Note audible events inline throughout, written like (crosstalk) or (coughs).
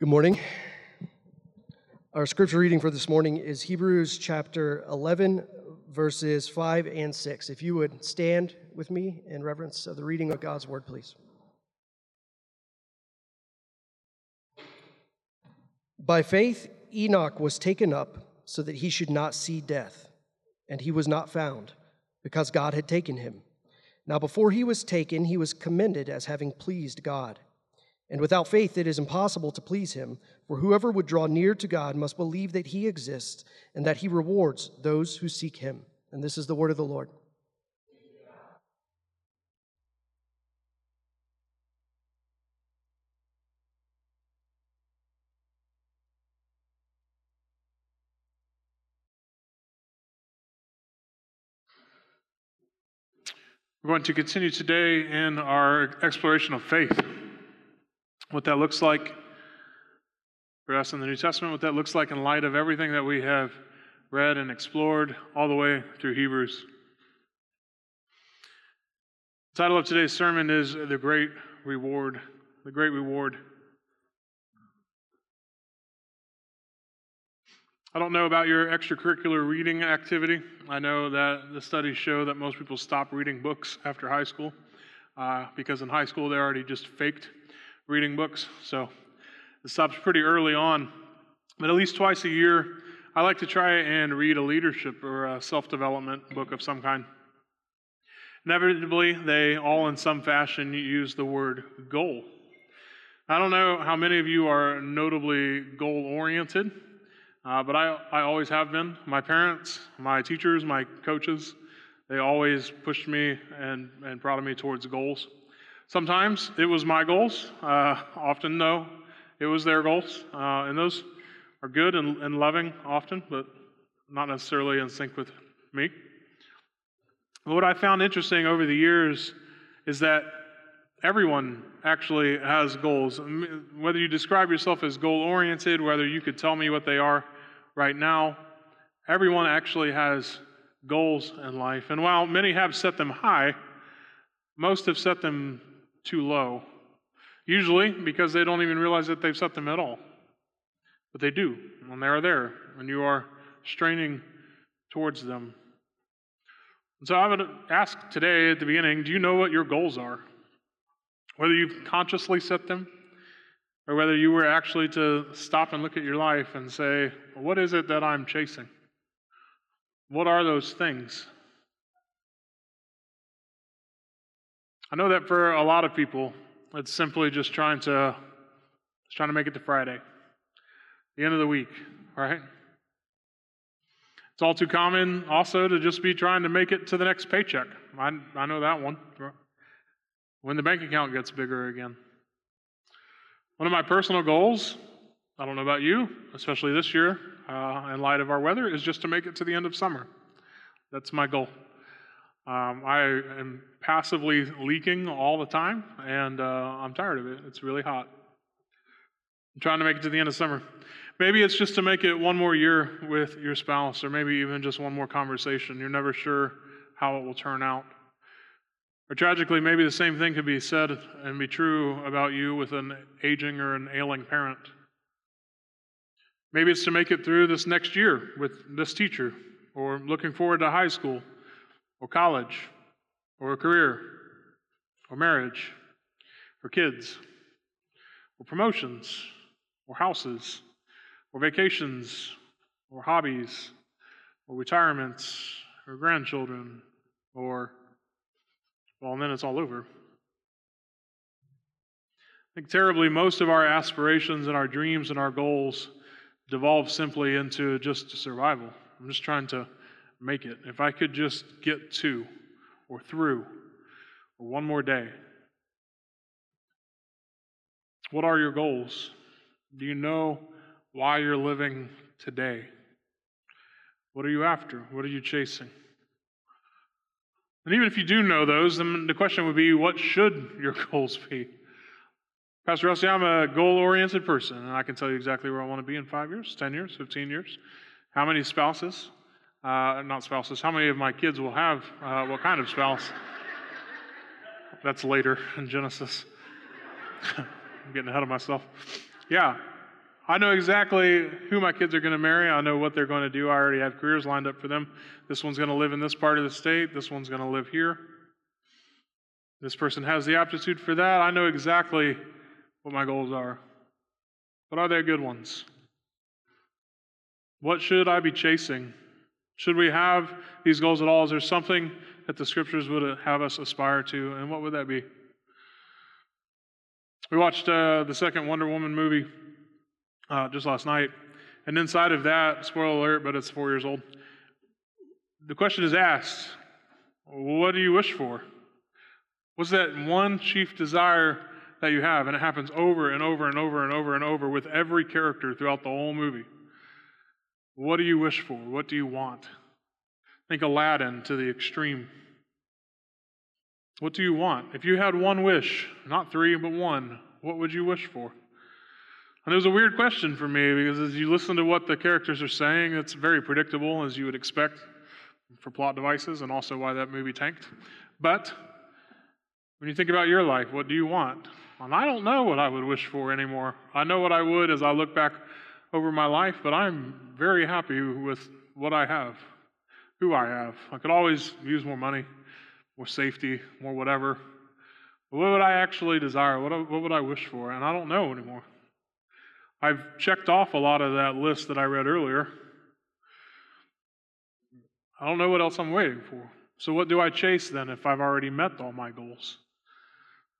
Good morning. Our scripture reading for this morning is Hebrews chapter 11, verses 5 and 6. If you would stand with me in reverence of the reading of God's word, please. By faith, Enoch was taken up so that he should not see death, and he was not found, because God had taken him. Now, before he was taken, he was commended as having pleased God. And without faith, it is impossible to please him. For whoever would draw near to God must believe that he exists and that he rewards those who seek him. And this is the word of the Lord. We're going to continue today in our exploration of faith what that looks like for us in the New Testament, what that looks like in light of everything that we have read and explored all the way through Hebrews. The title of today's sermon is The Great Reward. The Great Reward. I don't know about your extracurricular reading activity. I know that the studies show that most people stop reading books after high school uh, because in high school they already just faked reading books, so it stops pretty early on. But at least twice a year, I like to try and read a leadership or a self development book of some kind. Inevitably, they all in some fashion use the word goal. I don't know how many of you are notably goal oriented, uh, but I, I always have been. My parents, my teachers, my coaches, they always pushed me and, and prodded me towards goals. Sometimes it was my goals. Uh, often, though, it was their goals. Uh, and those are good and, and loving often, but not necessarily in sync with me. But what I found interesting over the years is that everyone actually has goals. Whether you describe yourself as goal oriented, whether you could tell me what they are right now, everyone actually has goals in life. And while many have set them high, most have set them too low. Usually because they don't even realize that they've set them at all. But they do, and they are there, and you are straining towards them. And so I would ask today at the beginning do you know what your goals are? Whether you've consciously set them, or whether you were actually to stop and look at your life and say, what is it that I'm chasing? What are those things? I know that for a lot of people, it's simply just trying to just trying to make it to Friday, the end of the week, right? It's all too common also to just be trying to make it to the next paycheck. I, I know that one. When the bank account gets bigger again. One of my personal goals, I don't know about you, especially this year, uh, in light of our weather, is just to make it to the end of summer. That's my goal. Um, I am passively leaking all the time, and uh, I'm tired of it. It's really hot. I'm trying to make it to the end of summer. Maybe it's just to make it one more year with your spouse, or maybe even just one more conversation. You're never sure how it will turn out. Or tragically, maybe the same thing could be said and be true about you with an aging or an ailing parent. Maybe it's to make it through this next year with this teacher, or looking forward to high school or college, or a career, or marriage, or kids, or promotions, or houses, or vacations, or hobbies, or retirements, or grandchildren, or, well, and then it's all over. I think terribly, most of our aspirations and our dreams and our goals devolve simply into just survival. I'm just trying to make it. If I could just get to or through or one more day. What are your goals? Do you know why you're living today? What are you after? What are you chasing? And even if you do know those, then the question would be what should (laughs) your goals be? Pastor Rusty, I'm a goal oriented person, and I can tell you exactly where I want to be in five years, 10 years, 15 years. How many spouses? Uh, not spouses, how many of my kids will have uh, what kind of spouse? That's later in Genesis. (laughs) I'm getting ahead of myself. Yeah. I know exactly who my kids are going to marry. I know what they're going to do. I already have careers lined up for them. This one's going to live in this part of the state. This one's going to live here. This person has the aptitude for that. I know exactly what my goals are. But are they good ones? What should I be chasing? Should we have these goals at all? Is there something that the scriptures would have us aspire to? And what would that be? We watched uh, the second Wonder Woman movie uh, just last night. And inside of that, spoiler alert, but it's four years old, the question is asked What do you wish for? What's that one chief desire that you have? And it happens over and over and over and over and over with every character throughout the whole movie. What do you wish for? What do you want? Think Aladdin to the extreme. What do you want? If you had one wish, not three, but one, what would you wish for? And it was a weird question for me because as you listen to what the characters are saying, it's very predictable as you would expect for plot devices and also why that movie tanked. But when you think about your life, what do you want? And I don't know what I would wish for anymore. I know what I would as I look back over my life, but I'm very happy with what I have, who I have. I could always use more money, more safety, more whatever. But what would I actually desire? What, what would I wish for? And I don't know anymore. I've checked off a lot of that list that I read earlier. I don't know what else I'm waiting for. So, what do I chase then if I've already met all my goals?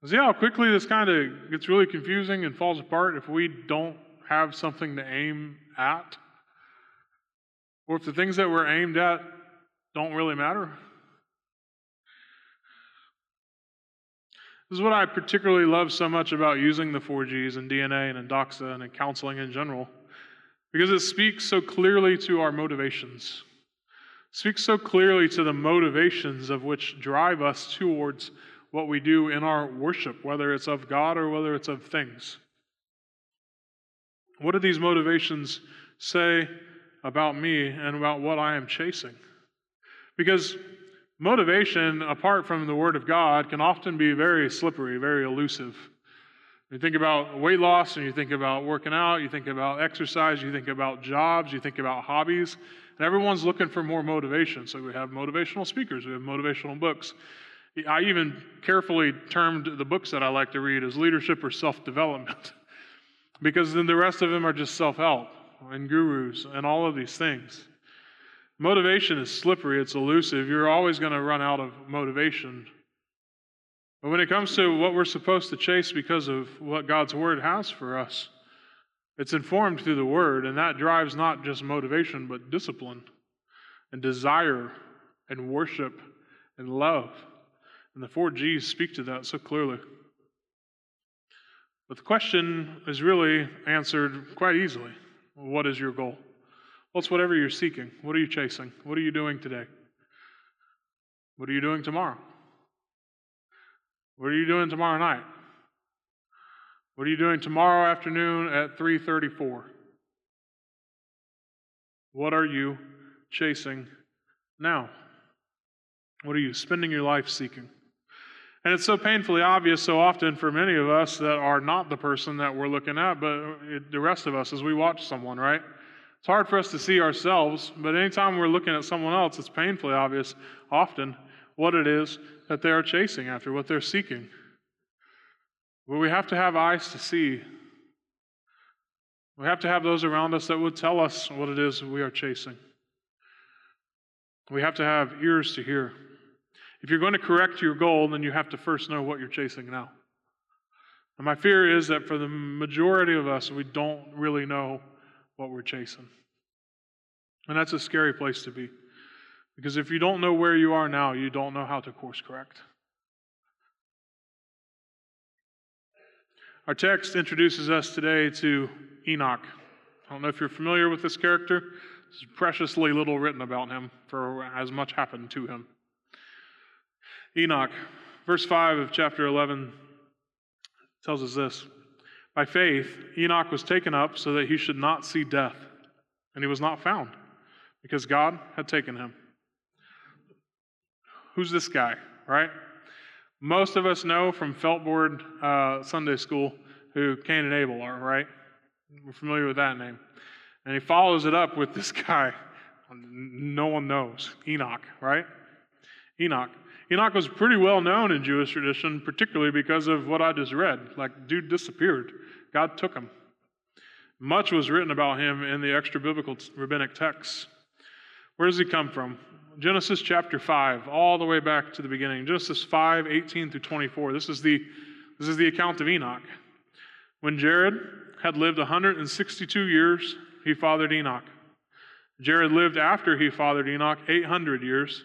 See how quickly this kind of gets really confusing and falls apart if we don't have something to aim at? Or if the things that we're aimed at don't really matter? This is what I particularly love so much about using the 4Gs and DNA and in Doxa and in counseling in general, because it speaks so clearly to our motivations. It speaks so clearly to the motivations of which drive us towards what we do in our worship, whether it's of God or whether it's of things. What do these motivations say about me and about what I am chasing? Because motivation, apart from the Word of God, can often be very slippery, very elusive. You think about weight loss and you think about working out, you think about exercise, you think about jobs, you think about hobbies, and everyone's looking for more motivation. So we have motivational speakers, we have motivational books. I even carefully termed the books that I like to read as leadership or self development, (laughs) because then the rest of them are just self help and gurus and all of these things. Motivation is slippery, it's elusive. You're always going to run out of motivation. But when it comes to what we're supposed to chase because of what God's Word has for us, it's informed through the Word, and that drives not just motivation, but discipline and desire and worship and love. And the four G's speak to that so clearly. But the question is really answered quite easily What is your goal? Well, it's whatever you're seeking. What are you chasing? What are you doing today? What are you doing tomorrow? What are you doing tomorrow night? What are you doing tomorrow afternoon at 3:34? What are you chasing now? What are you spending your life seeking? And it's so painfully obvious so often for many of us that are not the person that we're looking at, but the rest of us as we watch someone, right? It's hard for us to see ourselves, but anytime we're looking at someone else, it's painfully obvious often what it is that they are chasing after, what they're seeking. But we have to have eyes to see. We have to have those around us that would tell us what it is we are chasing. We have to have ears to hear. If you're going to correct your goal, then you have to first know what you're chasing now. And my fear is that for the majority of us, we don't really know what we're chasing. And that's a scary place to be. Because if you don't know where you are now, you don't know how to course correct. Our text introduces us today to Enoch. I don't know if you're familiar with this character. There's preciously little written about him, for as much happened to him. Enoch, verse 5 of chapter 11, tells us this By faith, Enoch was taken up so that he should not see death, and he was not found, because God had taken him. Who's this guy, right? Most of us know from Feltboard uh, Sunday School who Cain and Abel are, right? We're familiar with that name. And he follows it up with this (laughs) guy no one knows Enoch, right? Enoch. Enoch was pretty well known in Jewish tradition, particularly because of what I just read. Like, dude disappeared, God took him. Much was written about him in the extra biblical rabbinic texts. Where does he come from? Genesis chapter 5, all the way back to the beginning. Genesis 5, 18 through 24. This is the, this is the account of Enoch. When Jared had lived 162 years, he fathered Enoch. Jared lived after he fathered Enoch 800 years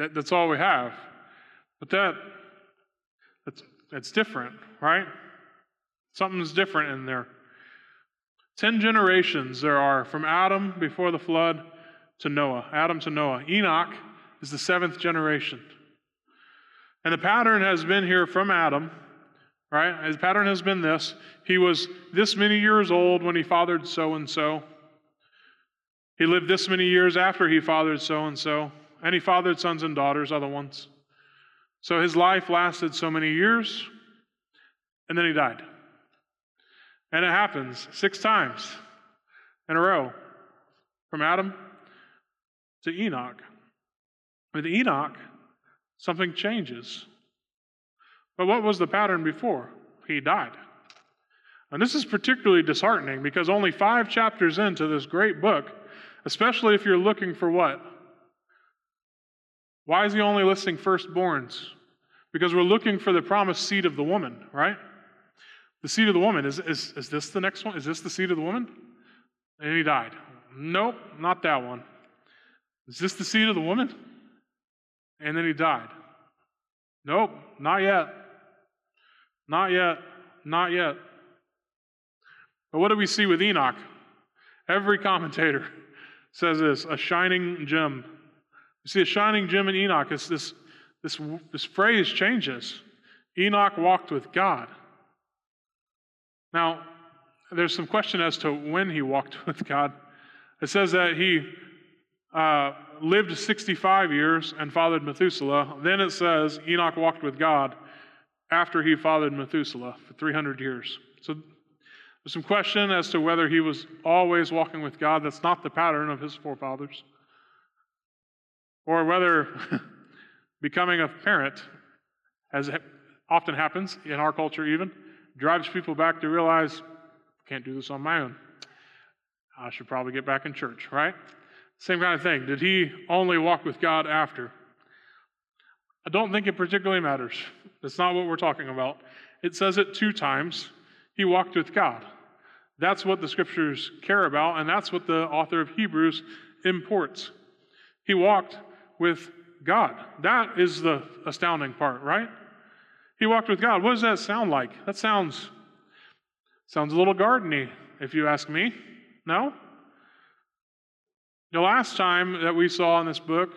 That, that's all we have. But that, that's, that's different, right? Something's different in there. Ten generations there are from Adam before the flood to Noah. Adam to Noah. Enoch is the seventh generation. And the pattern has been here from Adam, right? His pattern has been this. He was this many years old when he fathered so and so. He lived this many years after he fathered so and so. And he fathered sons and daughters, other ones. So his life lasted so many years, and then he died. And it happens six times in a row from Adam to Enoch. With Enoch, something changes. But what was the pattern before? He died. And this is particularly disheartening because only five chapters into this great book, especially if you're looking for what? Why is he only listing firstborns? Because we're looking for the promised seed of the woman, right? The seed of the woman. Is, is, is this the next one? Is this the seed of the woman? And he died. Nope, not that one. Is this the seed of the woman? And then he died. Nope, not yet. Not yet. Not yet. But what do we see with Enoch? Every commentator (laughs) says this a shining gem. You see, a shining gem in Enoch. This, this, this phrase changes. Enoch walked with God. Now, there's some question as to when he walked (laughs) with God. It says that he uh, lived 65 years and fathered Methuselah. Then it says Enoch walked with God after he fathered Methuselah for 300 years. So there's some question as to whether he was always walking with God. That's not the pattern of his forefathers. Or whether (laughs) becoming a parent, as often happens in our culture even, drives people back to realize, I can't do this on my own. I should probably get back in church, right? Same kind of thing. Did he only walk with God after? I don't think it particularly matters. That's not what we're talking about. It says it two times. He walked with God. That's what the scriptures care about, and that's what the author of Hebrews imports. He walked with God. That is the astounding part, right? He walked with God. What does that sound like? That sounds sounds a little gardeny, if you ask me. No? The last time that we saw in this book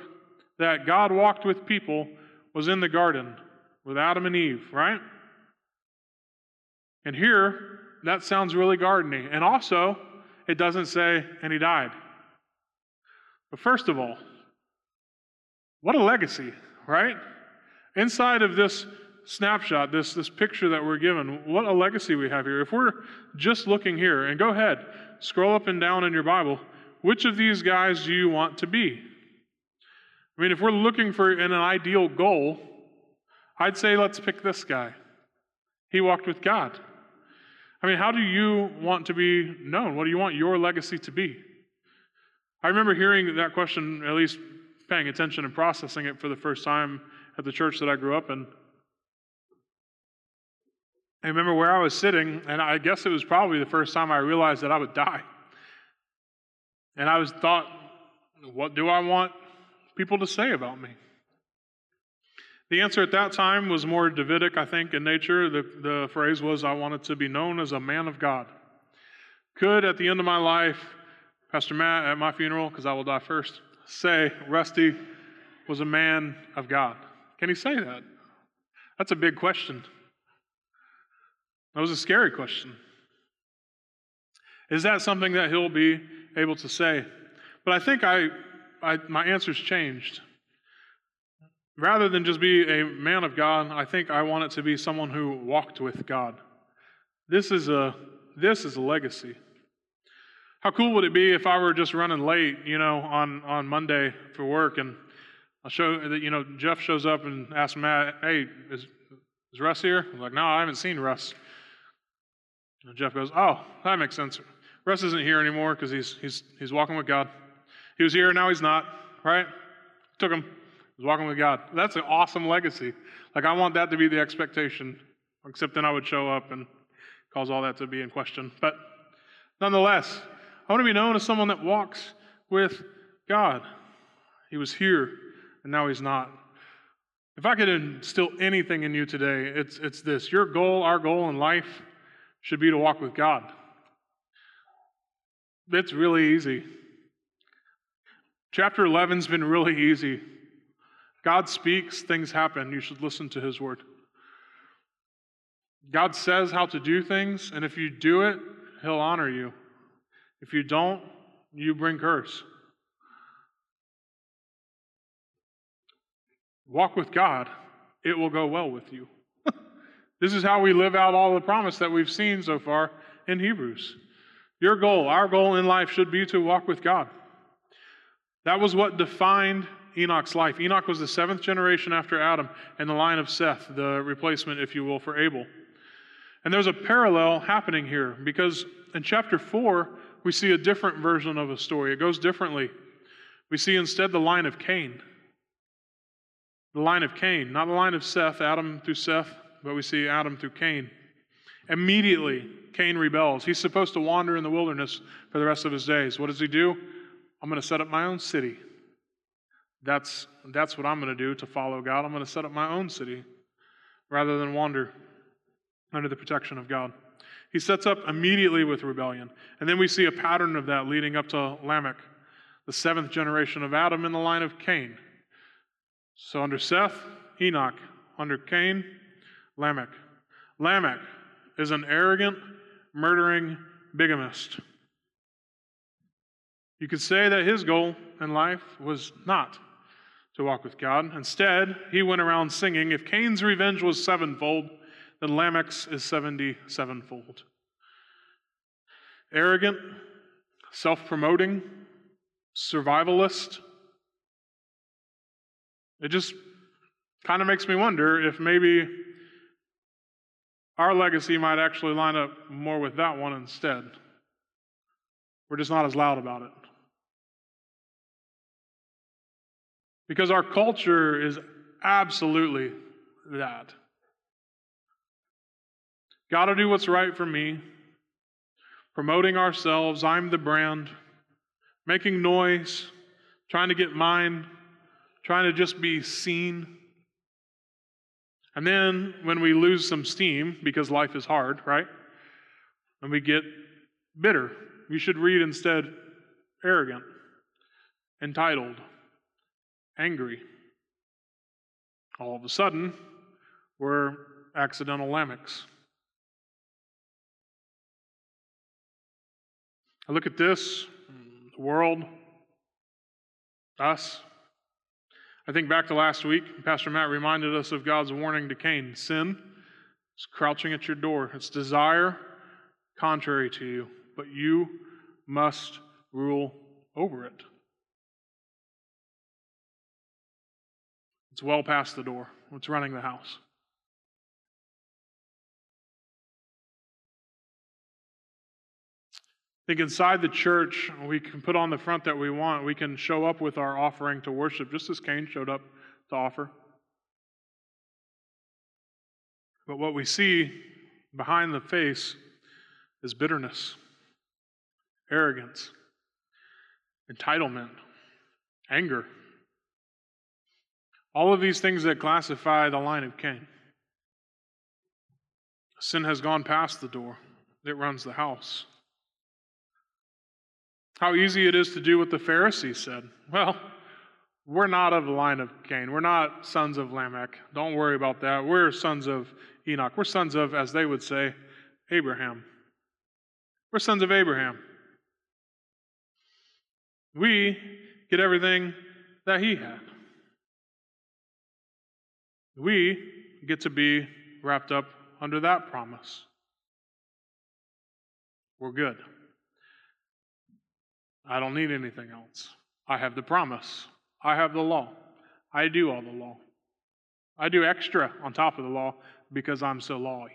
that God walked with people was in the garden with Adam and Eve, right? And here, that sounds really gardeny. And also, it doesn't say, and he died. But first of all, what a legacy, right? Inside of this snapshot, this, this picture that we're given, what a legacy we have here. If we're just looking here, and go ahead, scroll up and down in your Bible, which of these guys do you want to be? I mean, if we're looking for an ideal goal, I'd say let's pick this guy. He walked with God. I mean, how do you want to be known? What do you want your legacy to be? I remember hearing that question, at least paying attention and processing it for the first time at the church that I grew up in. I remember where I was sitting, and I guess it was probably the first time I realized that I would die. And I was thought, what do I want people to say about me? The answer at that time was more Davidic, I think, in nature. The, the phrase was, I wanted to be known as a man of God. Could, at the end of my life, Pastor Matt, at my funeral, because I will die first, say Rusty was a man of God? Can he say that? That's a big question. That was a scary question. Is that something that he'll be able to say? But I think I, I my answer's changed. Rather than just be a man of God, I think I want it to be someone who walked with God. This is a this is a legacy. How cool would it be if I were just running late, you know, on, on Monday for work and I'll show that, you know, Jeff shows up and asks Matt, hey, is, is Russ here? I'm like, no, I haven't seen Russ. And Jeff goes, oh, that makes sense. Russ isn't here anymore because he's, he's, he's walking with God. He was here, now he's not, right? Took him. He's walking with God. That's an awesome legacy. Like, I want that to be the expectation, except then I would show up and cause all that to be in question. But nonetheless, I want to be known as someone that walks with God. He was here, and now he's not. If I could instill anything in you today, it's, it's this your goal, our goal in life, should be to walk with God. It's really easy. Chapter 11's been really easy. God speaks, things happen. You should listen to his word. God says how to do things, and if you do it, he'll honor you. If you don't, you bring curse. Walk with God, it will go well with you. (laughs) this is how we live out all the promise that we've seen so far in Hebrews. Your goal, our goal in life should be to walk with God. That was what defined Enoch's life. Enoch was the seventh generation after Adam and the line of Seth, the replacement, if you will, for Abel. And there's a parallel happening here because in chapter 4, we see a different version of a story. It goes differently. We see instead the line of Cain. The line of Cain, not the line of Seth, Adam through Seth, but we see Adam through Cain. Immediately, Cain rebels. He's supposed to wander in the wilderness for the rest of his days. What does he do? I'm going to set up my own city. That's, that's what I'm going to do to follow God. I'm going to set up my own city rather than wander under the protection of God. He sets up immediately with rebellion. And then we see a pattern of that leading up to Lamech, the seventh generation of Adam in the line of Cain. So under Seth, Enoch. Under Cain, Lamech. Lamech is an arrogant, murdering bigamist. You could say that his goal in life was not to walk with God. Instead, he went around singing, If Cain's revenge was sevenfold, then Lamech's is 77 fold. Arrogant, self promoting, survivalist. It just kind of makes me wonder if maybe our legacy might actually line up more with that one instead. We're just not as loud about it. Because our culture is absolutely that. Got to do what's right for me. Promoting ourselves, I'm the brand. Making noise, trying to get mine, trying to just be seen. And then when we lose some steam, because life is hard, right? And we get bitter. You should read instead arrogant, entitled, angry. All of a sudden, we're accidental Lamechs. I look at this, the world, us. I think back to last week, Pastor Matt reminded us of God's warning to Cain sin is crouching at your door, its desire contrary to you, but you must rule over it. It's well past the door, it's running the house. I think inside the church, we can put on the front that we want. We can show up with our offering to worship, just as Cain showed up to offer. But what we see behind the face is bitterness, arrogance, entitlement, anger. All of these things that classify the line of Cain. Sin has gone past the door, it runs the house. How easy it is to do what the Pharisees said. Well, we're not of the line of Cain. We're not sons of Lamech. Don't worry about that. We're sons of Enoch. We're sons of, as they would say, Abraham. We're sons of Abraham. We get everything that he had. We get to be wrapped up under that promise. We're good. I don't need anything else. I have the promise. I have the law. I do all the law. I do extra on top of the law because I'm so lawy.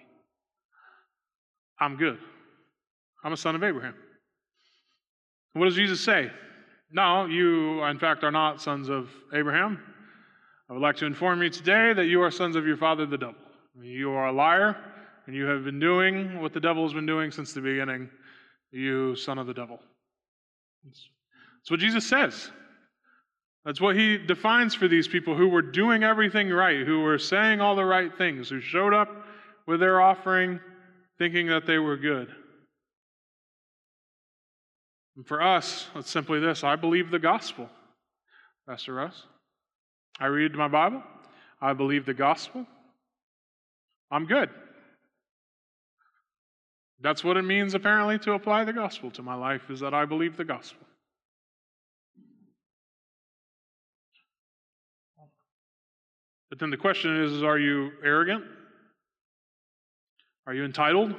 I'm good. I'm a son of Abraham. What does Jesus say? No, you, in fact, are not sons of Abraham. I would like to inform you today that you are sons of your father, the devil. You are a liar, and you have been doing what the devil has been doing since the beginning, you son of the devil. That's what Jesus says. That's what he defines for these people who were doing everything right, who were saying all the right things, who showed up with their offering thinking that they were good. And for us, it's simply this I believe the gospel, Pastor Russ. I read my Bible, I believe the gospel. I'm good. That's what it means, apparently, to apply the gospel to my life, is that I believe the gospel. But then the question is, is are you arrogant? Are you entitled?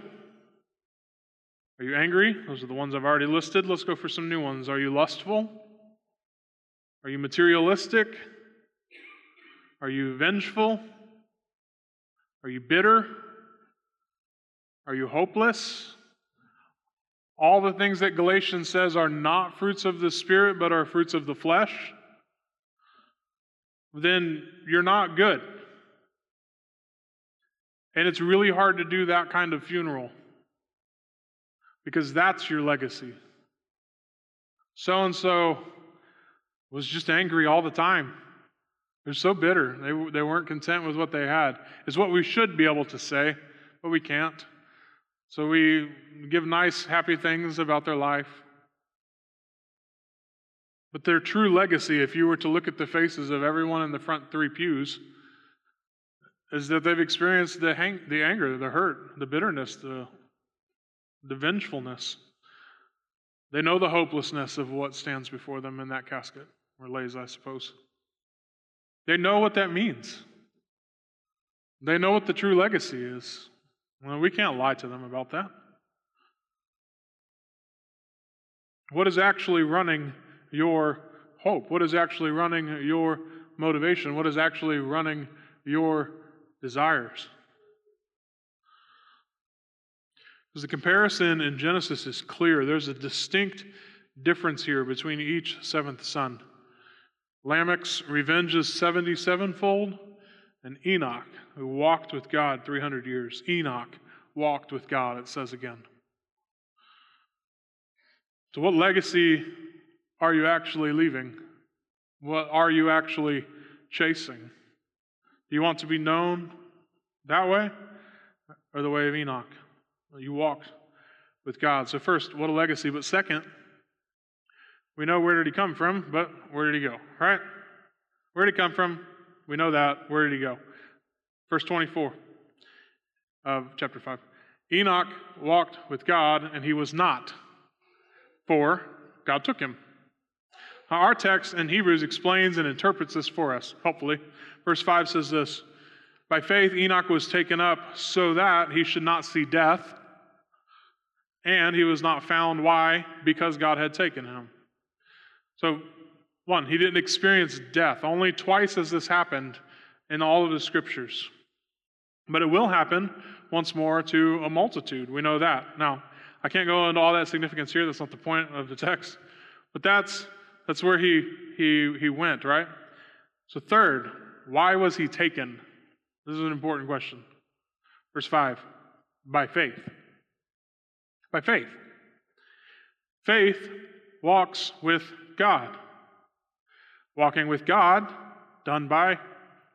Are you angry? Those are the ones I've already listed. Let's go for some new ones. Are you lustful? Are you materialistic? Are you vengeful? Are you bitter? Are you hopeless? All the things that Galatians says are not fruits of the Spirit, but are fruits of the flesh. Then you're not good. And it's really hard to do that kind of funeral because that's your legacy. So and so was just angry all the time. They're so bitter. They, they weren't content with what they had, is what we should be able to say, but we can't. So we give nice, happy things about their life. But their true legacy, if you were to look at the faces of everyone in the front three pews, is that they've experienced the, hang- the anger, the hurt, the bitterness, the, the vengefulness. They know the hopelessness of what stands before them in that casket, or lays, I suppose. They know what that means. They know what the true legacy is. Well, we can't lie to them about that. What is actually running your hope? What is actually running your motivation? What is actually running your desires? Because the comparison in Genesis is clear. There's a distinct difference here between each seventh son. Lamech's revenge is 77 fold, and Enoch, who walked with God 300 years, Enoch walked with God, it says again. So, what legacy are you actually leaving? What are you actually chasing? Do you want to be known that way or the way of Enoch? You walked with God. So, first, what a legacy. But second, we know where did he come from, but where did he go, right? Where did he come from? We know that. Where did he go? Verse 24 of chapter 5. Enoch walked with God, and he was not, for God took him. Our text in Hebrews explains and interprets this for us, hopefully. Verse 5 says this By faith, Enoch was taken up so that he should not see death, and he was not found. Why? Because God had taken him. So, one, he didn't experience death. Only twice has this happened in all of the scriptures. But it will happen once more to a multitude. We know that. Now, I can't go into all that significance here. That's not the point of the text. But that's that's where he, he, he went, right? So, third, why was he taken? This is an important question. Verse 5 by faith. By faith. Faith walks with God. Walking with God, done by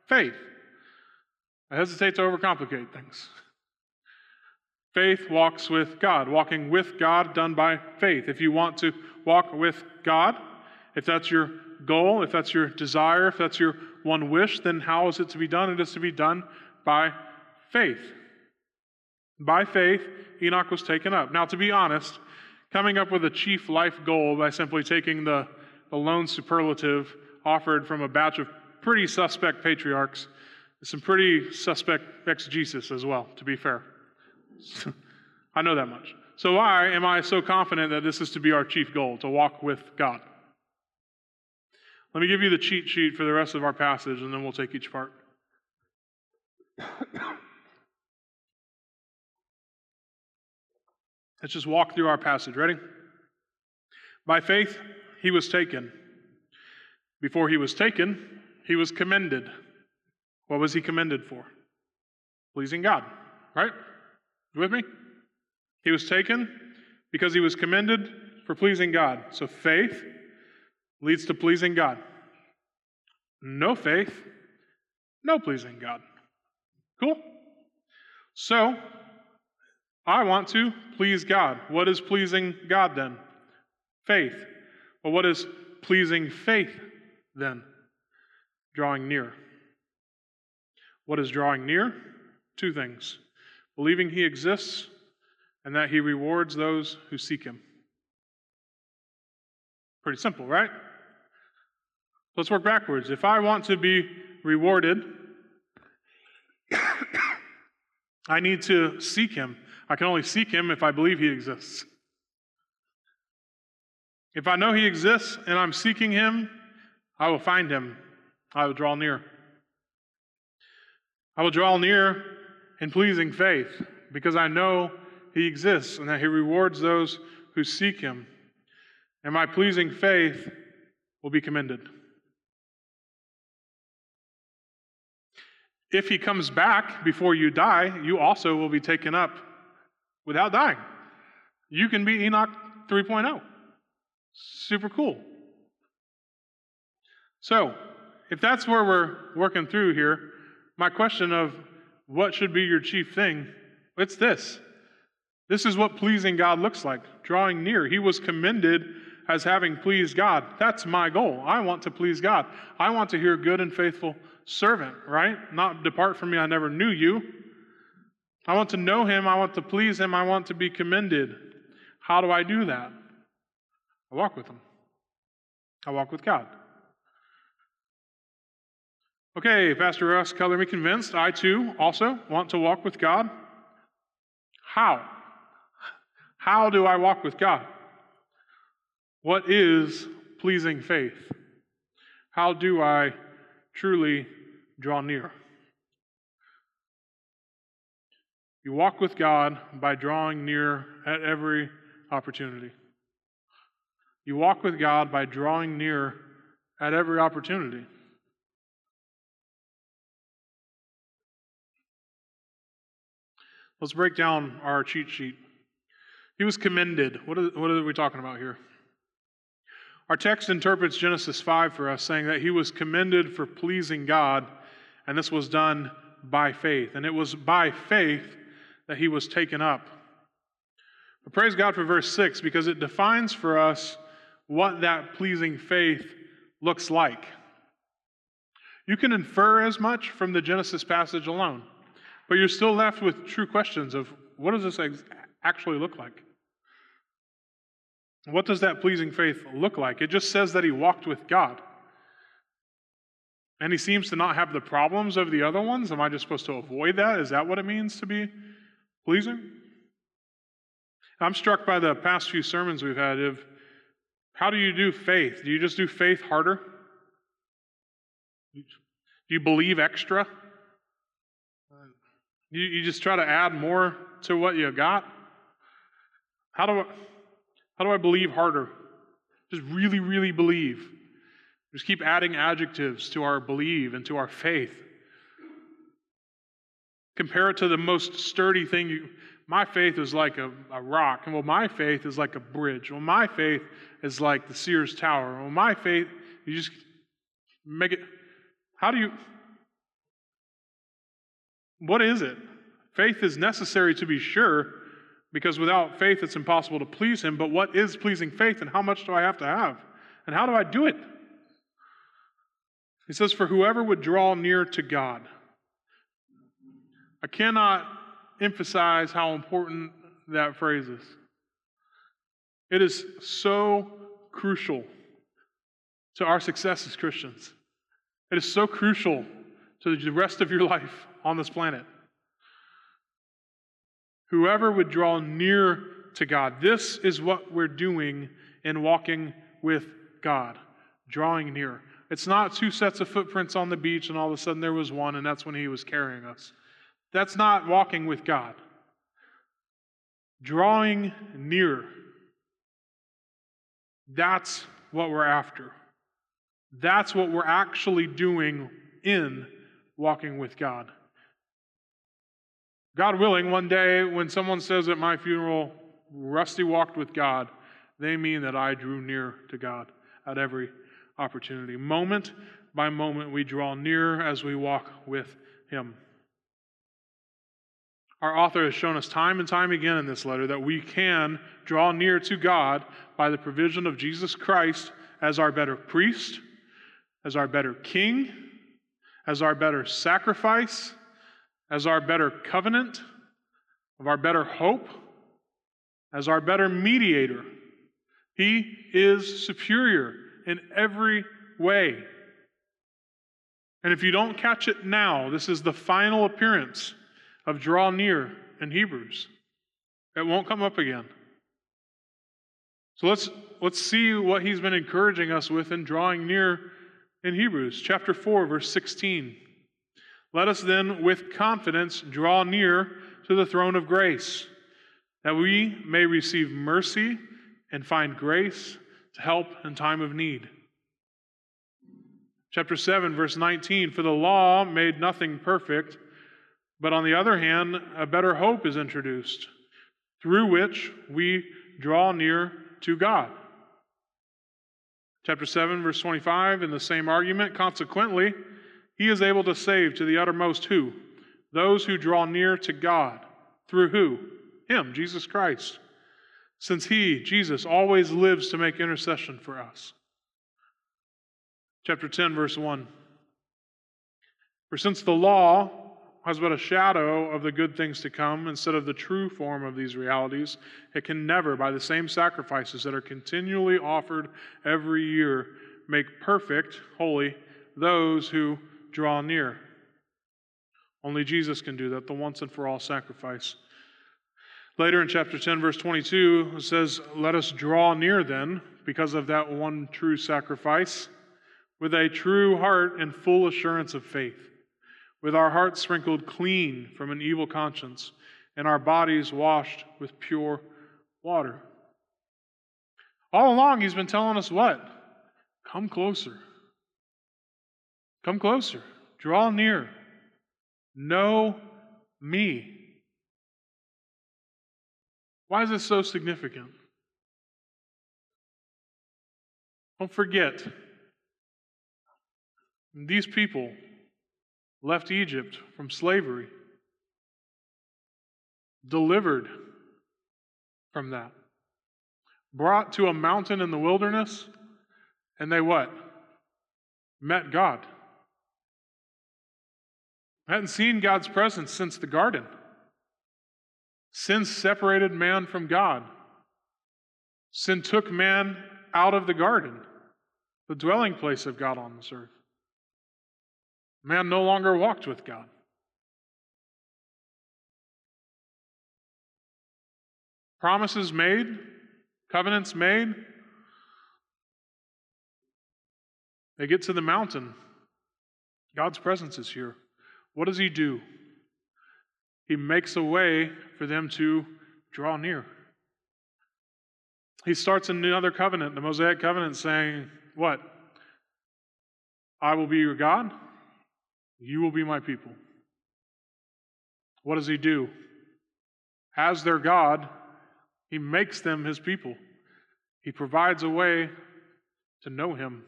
faith. I hesitate to overcomplicate things. Faith walks with God, walking with God done by faith. If you want to walk with God, if that's your goal, if that's your desire, if that's your one wish, then how is it to be done? It is to be done by faith. By faith, Enoch was taken up. Now, to be honest, coming up with a chief life goal by simply taking the, the lone superlative offered from a batch of pretty suspect patriarchs some pretty suspect exegesis as well, to be fair. (laughs) I know that much. So, why am I so confident that this is to be our chief goal, to walk with God? Let me give you the cheat sheet for the rest of our passage, and then we'll take each part. (coughs) Let's just walk through our passage. Ready? By faith, he was taken. Before he was taken, he was commended. What was he commended for? Pleasing God, right? You with me? He was taken because he was commended for pleasing God. So faith leads to pleasing God. No faith, no pleasing God. Cool? So, I want to please God. What is pleasing God then? Faith. Well, what is pleasing faith then? Drawing near. What is drawing near? Two things believing He exists and that He rewards those who seek Him. Pretty simple, right? Let's work backwards. If I want to be rewarded, (coughs) I need to seek Him. I can only seek Him if I believe He exists. If I know He exists and I'm seeking Him, I will find Him. I will draw near. I will draw near in pleasing faith because I know He exists and that He rewards those who seek Him. And my pleasing faith will be commended. If He comes back before you die, you also will be taken up without dying. You can be Enoch 3.0. Super cool. So, if that's where we're working through here, my question of what should be your chief thing, it's this. This is what pleasing God looks like, drawing near. He was commended as having pleased God. That's my goal. I want to please God. I want to hear good and faithful servant, right? Not depart from me, I never knew you. I want to know him. I want to please him. I want to be commended. How do I do that? I walk with him. I walk with God. Okay, Pastor Russ, color me convinced. I too also want to walk with God. How? How do I walk with God? What is pleasing faith? How do I truly draw near? You walk with God by drawing near at every opportunity. You walk with God by drawing near at every opportunity. Let's break down our cheat sheet. He was commended. What are, what are we talking about here? Our text interprets Genesis 5 for us, saying that he was commended for pleasing God, and this was done by faith. And it was by faith that he was taken up. But praise God for verse 6 because it defines for us what that pleasing faith looks like. You can infer as much from the Genesis passage alone, but you're still left with true questions of what does this actually look like? What does that pleasing faith look like? It just says that he walked with God. And he seems to not have the problems of the other ones. Am I just supposed to avoid that? Is that what it means to be pleasing? I'm struck by the past few sermons we've had of how do you do faith? Do you just do faith harder? Do you believe extra? You, you just try to add more to what you got? How do I, how do I believe harder? Just really, really believe. Just keep adding adjectives to our believe and to our faith. Compare it to the most sturdy thing. You, my faith is like a, a rock. And well, my faith is like a bridge. Well, my faith is like the Sears Tower. Well, my faith, you just make it. How do you, What is it? Faith is necessary to be sure, because without faith it's impossible to please Him. But what is pleasing faith, and how much do I have to have? And how do I do it? He says, For whoever would draw near to God. I cannot emphasize how important that phrase is. It is so crucial to our success as Christians. It is so crucial to the rest of your life on this planet. Whoever would draw near to God, this is what we're doing in walking with God, drawing near. It's not two sets of footprints on the beach and all of a sudden there was one and that's when he was carrying us. That's not walking with God. Drawing near. That's what we're after. That's what we're actually doing in walking with God. God willing, one day when someone says at my funeral, Rusty walked with God, they mean that I drew near to God at every opportunity. Moment by moment, we draw near as we walk with Him. Our author has shown us time and time again in this letter that we can draw near to God by the provision of Jesus Christ as our better priest, as our better king, as our better sacrifice, as our better covenant, of our better hope, as our better mediator. He is superior in every way. And if you don't catch it now, this is the final appearance of draw near in Hebrews. It won't come up again. So let's, let's see what he's been encouraging us with in drawing near in Hebrews chapter 4, verse 16. Let us then with confidence draw near to the throne of grace, that we may receive mercy and find grace to help in time of need. Chapter 7, verse 19 For the law made nothing perfect, but on the other hand, a better hope is introduced, through which we draw near to God. Chapter 7, verse 25, in the same argument, consequently, he is able to save to the uttermost who? Those who draw near to God. Through who? Him, Jesus Christ. Since he, Jesus, always lives to make intercession for us. Chapter 10, verse 1. For since the law has but a shadow of the good things to come instead of the true form of these realities, it can never, by the same sacrifices that are continually offered every year, make perfect, holy, those who draw near. Only Jesus can do that, the once and for all sacrifice. Later in chapter 10, verse 22, it says, Let us draw near then, because of that one true sacrifice, with a true heart and full assurance of faith with our hearts sprinkled clean from an evil conscience, and our bodies washed with pure water. All along, he's been telling us what? Come closer. Come closer. Draw near. Know me. Why is this so significant? Don't forget, these people left Egypt from slavery, delivered from that, brought to a mountain in the wilderness, and they what? Met God. Hadn't seen God's presence since the garden. Sin separated man from God. Sin took man out of the garden, the dwelling place of God on this earth. Man no longer walked with God. Promises made, covenants made. They get to the mountain. God's presence is here. What does He do? He makes a way for them to draw near. He starts another covenant, the Mosaic covenant, saying, What? I will be your God, you will be my people. What does he do? As their God, he makes them his people. He provides a way to know him.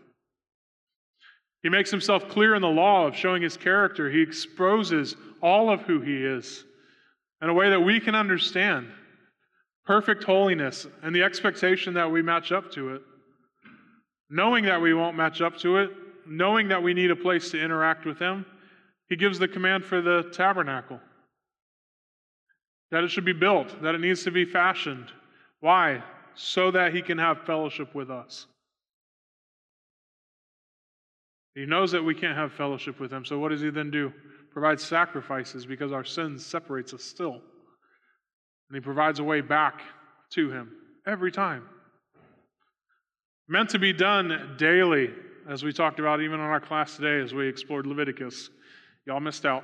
He makes himself clear in the law of showing his character. He exposes all of who he is in a way that we can understand. Perfect holiness and the expectation that we match up to it. Knowing that we won't match up to it, knowing that we need a place to interact with him, he gives the command for the tabernacle that it should be built, that it needs to be fashioned. Why? So that he can have fellowship with us. He knows that we can't have fellowship with him, so what does he then do? Provides sacrifices because our sin separates us still. And he provides a way back to him every time. Meant to be done daily, as we talked about even in our class today as we explored Leviticus. Y'all missed out.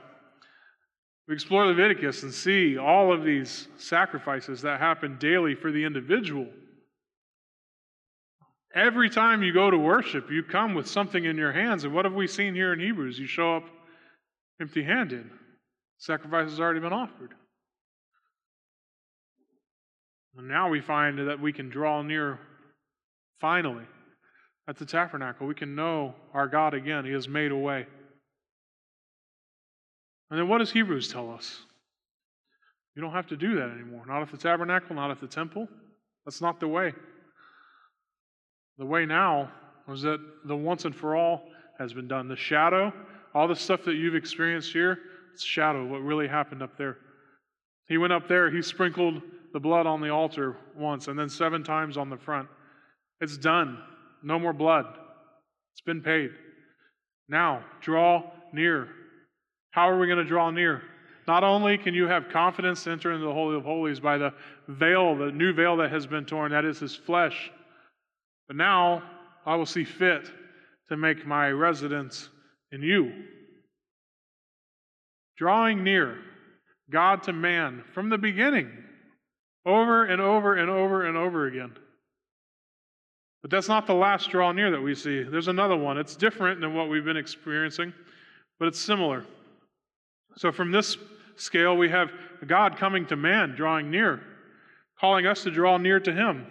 We explore Leviticus and see all of these sacrifices that happen daily for the individual. Every time you go to worship, you come with something in your hands. And what have we seen here in Hebrews? You show up empty handed. Sacrifice has already been offered. And now we find that we can draw near finally at the tabernacle. We can know our God again. He has made a way. And then what does Hebrews tell us? You don't have to do that anymore. Not at the tabernacle, not at the temple. That's not the way. The way now is that the once and for all has been done. The shadow, all the stuff that you've experienced here, it's shadow what really happened up there. He went up there, he sprinkled the blood on the altar once and then seven times on the front. It's done. No more blood. It's been paid. Now, draw near how are we going to draw near? Not only can you have confidence to enter into the Holy of Holies by the veil, the new veil that has been torn, that is his flesh, but now I will see fit to make my residence in you. Drawing near, God to man from the beginning, over and over and over and over again. But that's not the last draw near that we see. There's another one. It's different than what we've been experiencing, but it's similar. So, from this scale, we have God coming to man, drawing near, calling us to draw near to him.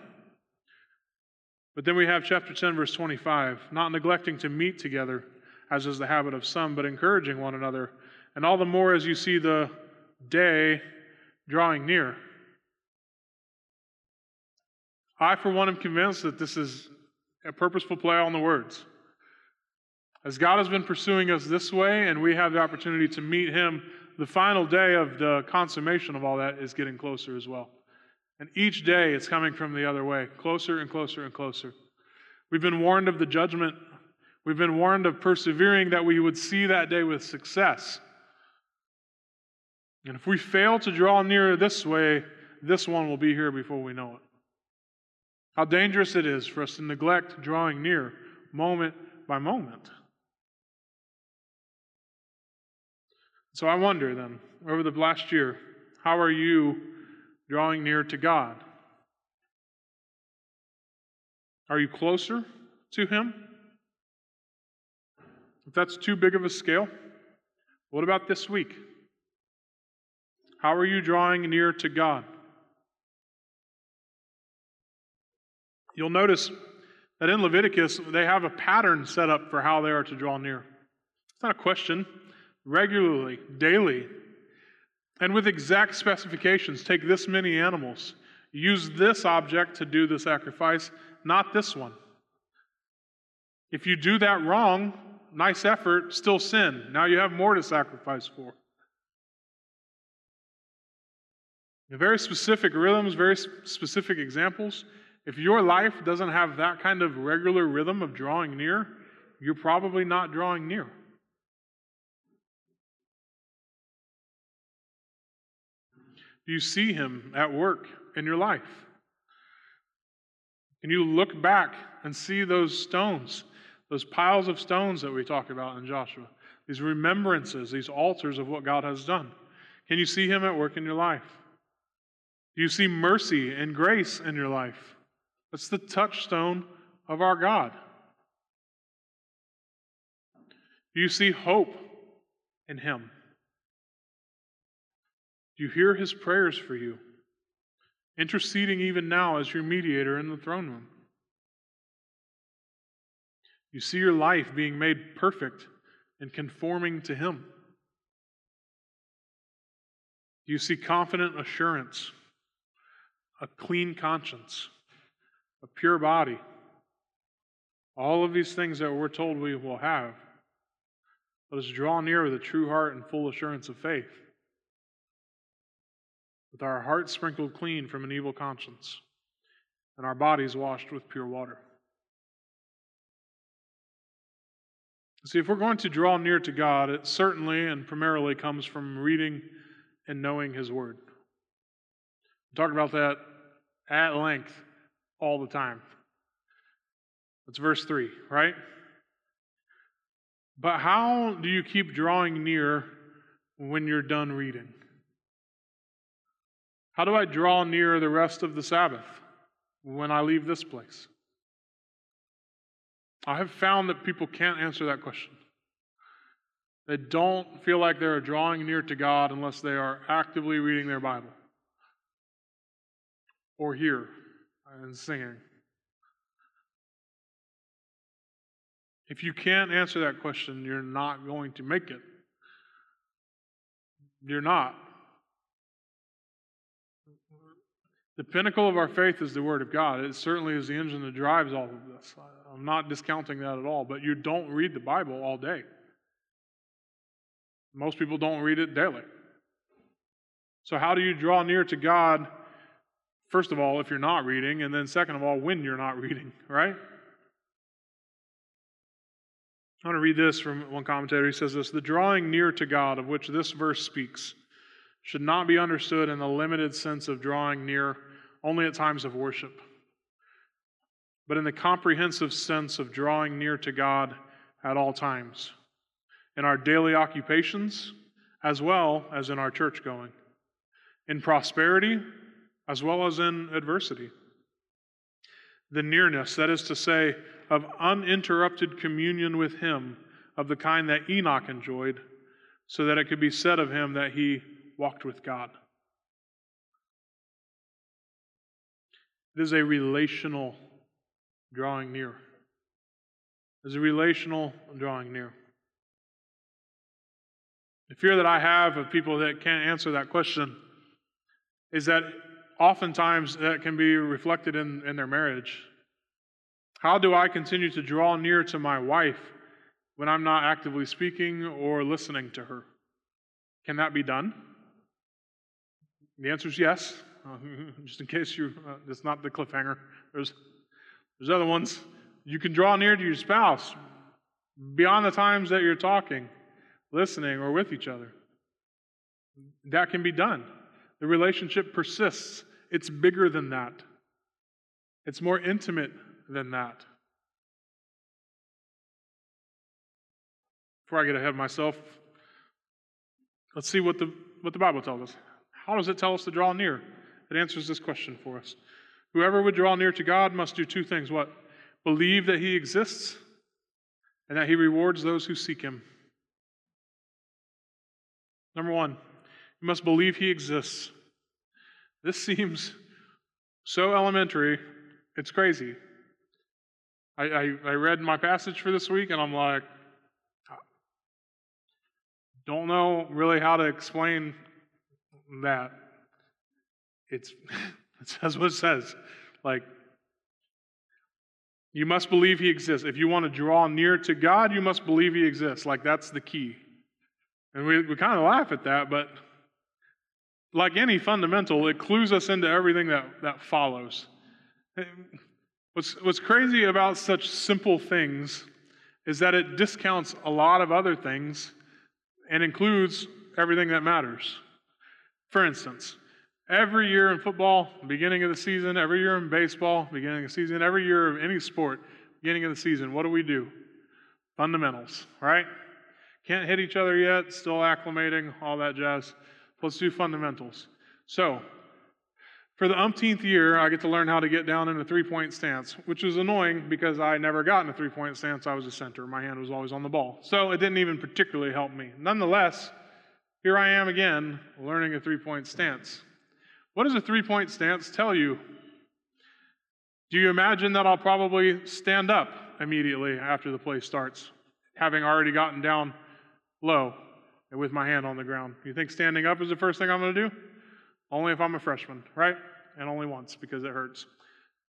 But then we have chapter 10, verse 25 not neglecting to meet together, as is the habit of some, but encouraging one another, and all the more as you see the day drawing near. I, for one, am convinced that this is a purposeful play on the words. As God has been pursuing us this way, and we have the opportunity to meet Him, the final day of the consummation of all that is getting closer as well. And each day it's coming from the other way, closer and closer and closer. We've been warned of the judgment. We've been warned of persevering that we would see that day with success. And if we fail to draw near this way, this one will be here before we know it. How dangerous it is for us to neglect drawing near moment by moment. So I wonder then, over the last year, how are you drawing near to God? Are you closer to Him? If that's too big of a scale, what about this week? How are you drawing near to God? You'll notice that in Leviticus, they have a pattern set up for how they are to draw near. It's not a question, regularly, daily, and with exact specifications. Take this many animals. Use this object to do the sacrifice, not this one. If you do that wrong, nice effort, still sin. Now you have more to sacrifice for. Very specific rhythms, very specific examples. If your life doesn't have that kind of regular rhythm of drawing near, you're probably not drawing near. Do you see him at work in your life? Can you look back and see those stones, those piles of stones that we talk about in Joshua? These remembrances, these altars of what God has done. Can you see him at work in your life? Do you see mercy and grace in your life? That's the touchstone of our God. Do you see hope in him? You hear his prayers for you? Interceding even now as your mediator in the throne room. You see your life being made perfect and conforming to Him. You see confident assurance, a clean conscience, a pure body. All of these things that we're told we will have. Let us draw near with a true heart and full assurance of faith, with our hearts sprinkled clean from an evil conscience, and our bodies washed with pure water. See, if we're going to draw near to God, it certainly and primarily comes from reading and knowing His Word. We talk about that at length all the time. That's verse 3, right? But how do you keep drawing near when you're done reading? How do I draw near the rest of the Sabbath when I leave this place? I have found that people can't answer that question. They don't feel like they're drawing near to God unless they are actively reading their Bible or here and singing. If you can't answer that question, you're not going to make it. You're not. The pinnacle of our faith is the Word of God. It certainly is the engine that drives all of this. I'm not discounting that at all, but you don't read the Bible all day. Most people don't read it daily. So, how do you draw near to God, first of all, if you're not reading, and then second of all, when you're not (laughs) reading, right? I want to read this from one commentator. He says this The drawing near to God, of which this verse speaks, should not be understood in the limited sense of drawing near only at times of worship, but in the comprehensive sense of drawing near to God at all times in our daily occupations as well as in our church going, in prosperity as well as in adversity. The nearness, that is to say, of uninterrupted communion with Him of the kind that Enoch enjoyed, so that it could be said of him that he walked with God. It is a relational drawing near. It is a relational drawing near. The fear that I have of people that can't answer that question is that oftentimes that can be reflected in, in their marriage. How do I continue to draw near to my wife when I'm not actively speaking or listening to her? Can that be done? The answer is yes. Uh, (laughs) just in case you, uh, it's not the cliffhanger. There's, there's other ones. You can draw near to your spouse beyond the times that you're talking listening, or with each other. That can be done. The relationship persists. It's bigger than that, it's more intimate than that. Before I get ahead of myself, let's see what the, what the Bible tells us. How does it tell us to draw near? It answers this question for us. Whoever would draw near to God must do two things what? Believe that He exists and that He rewards those who seek Him. Number one, you must believe he exists. This (laughs) seems so elementary, it's crazy. I, I, I, read my passage for this week and I'm like, ah, don't know really how to explain that. It's, (laughs) it says what it says. Like, you must believe he exists. If you want to draw near to God, you must believe he exists. Like, that's the key. And we, we kind of laugh at that, but like any fundamental, it clues us into everything that, that follows. Eh, what's, what's crazy about such simple things is that it discounts a lot of other things and includes everything that matters. For instance, every year in football, beginning of the season, every year in baseball, beginning of the season, every year of any sport, beginning of the season, what do we do? Fundamentals, right? Can't hit each other yet, still acclimating, all that jazz. Let's do fundamentals. So, for the umpteenth year, I get to learn how to get down in a three point stance, which is annoying because I never got in a three point stance. I was a center. My hand was always on the ball. So it didn't even particularly help me. Nonetheless, here I am again learning a three point stance. What does a three point stance tell you? Do you imagine that I'll probably stand up immediately after the play starts, having already gotten down low and with my hand on the ground. You think standing up is the first thing I'm going to do? Only if I'm a freshman, right? And only once because it hurts.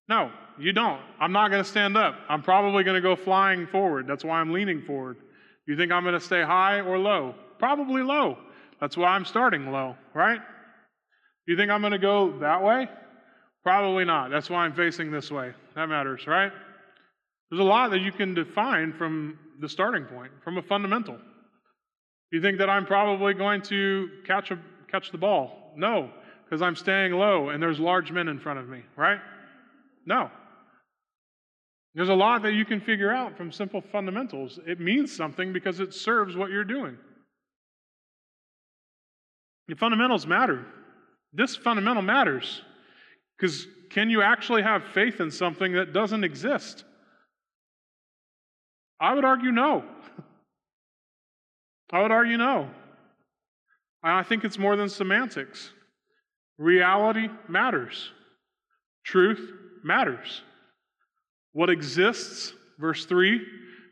No, you don't. I'm not going to stand up. I'm probably going to go flying forward. That's why I'm leaning forward. You think I'm going to stay high or low? Probably low. That's why I'm starting low, right? You think I'm going to go that way? Probably not. That's why I'm facing this way. That matters, right? There's a lot that you can define from the starting point, from a fundamental. You think that I'm probably going to catch, a, catch the ball? No, because I'm staying low and there's large men in front of me, right? No. There's a lot that you can figure out from simple fundamentals. It means something because it serves what you're doing. The fundamentals matter. This fundamental matters because can you actually have faith in something that doesn't exist? I would argue no. (laughs) I would argue no. I think it's more than semantics. Reality matters, truth matters. What exists, verse 3,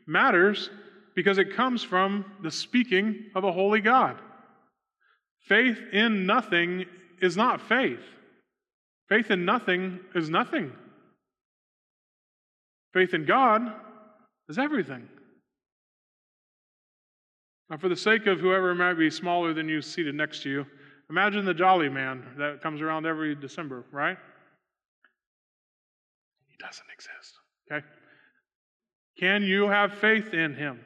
matters because it comes from the speaking of a holy God. Faith in nothing is not faith. Faith in nothing is nothing. Faith in God is everything. Now, for the sake of whoever might be smaller than you seated next to you, imagine the jolly man that comes around every December, right? He doesn't exist, okay? Can you have faith in him?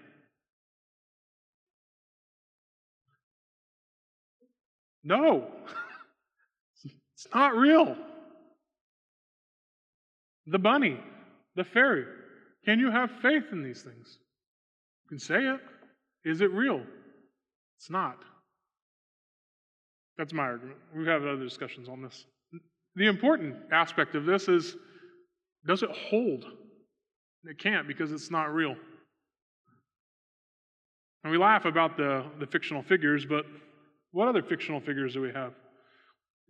No, it's not real. The bunny, the fairy, can you have faith in these things? You can say it. Is it real? It's not. That's my argument. We've had other discussions on this. The important aspect of this is does it hold? It can't because it's not real. And we laugh about the, the fictional figures, but what other fictional figures do we have?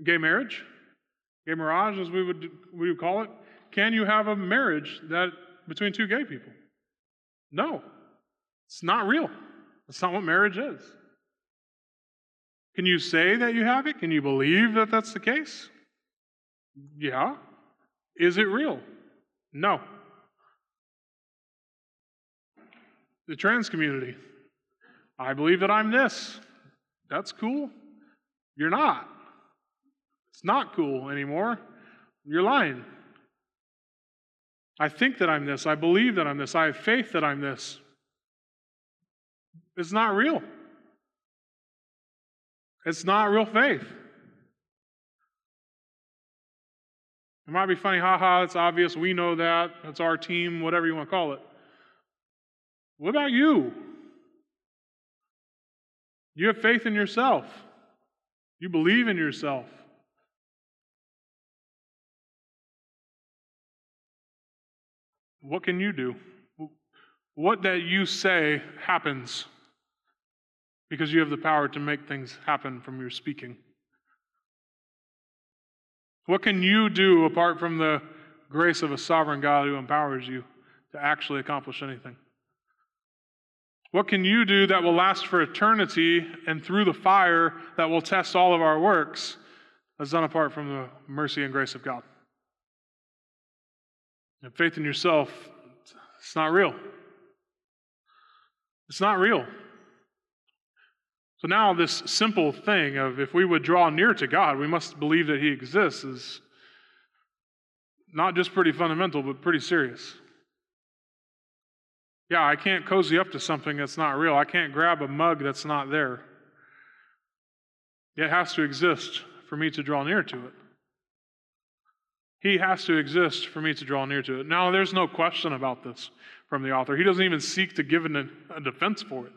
Gay marriage? Gay mirage, as we would, we would call it. Can you have a marriage that between two gay people? No. It's not real. That's not what marriage is. Can you say that you have it? Can you believe that that's the case? Yeah. Is it real? No. The trans community. I believe that I'm this. That's cool. You're not. It's not cool anymore. You're lying. I think that I'm this. I believe that I'm this. I have faith that I'm this. It's not real. It's not real faith. It might be funny, haha, it's obvious, we know that, that's our team, whatever you want to call it. What about you? You have faith in yourself. You believe in yourself. What can you do? What that you say happens because you have the power to make things happen from your speaking. What can you do apart from the grace of a sovereign God who empowers you to actually accomplish anything? What can you do that will last for eternity and through the fire that will test all of our works as done apart from the mercy and grace of God? And faith in yourself, it's not real. It's not real. So now, this simple thing of if we would draw near to God, we must believe that He exists is not just pretty fundamental, but pretty serious. Yeah, I can't cozy up to something that's not real. I can't grab a mug that's not there. It has to exist for me to draw near to it. He has to exist for me to draw near to it. Now, there's no question about this from the author. He doesn't even seek to give a defense for it.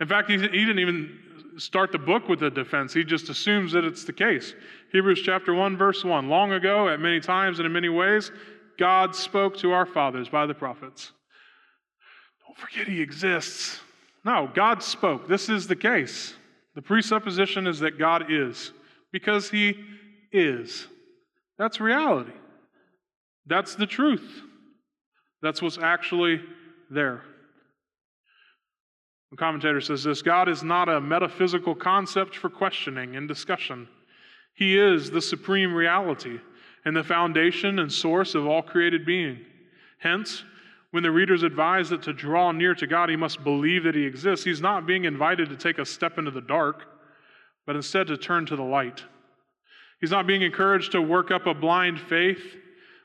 In fact, he, he didn't even start the book with a defense. He just assumes that it's the case. Hebrews chapter 1, verse 1. Long ago, at many times and in many ways, God spoke to our fathers by the prophets. Don't forget he exists. No, God spoke. This is the case. The presupposition is that God is, because he is. That's reality. That's the truth. That's what's actually there. The commentator says this God is not a metaphysical concept for questioning and discussion. He is the supreme reality and the foundation and source of all created being. Hence, when the reader is advised that to draw near to God, he must believe that he exists, he's not being invited to take a step into the dark, but instead to turn to the light. He's not being encouraged to work up a blind faith,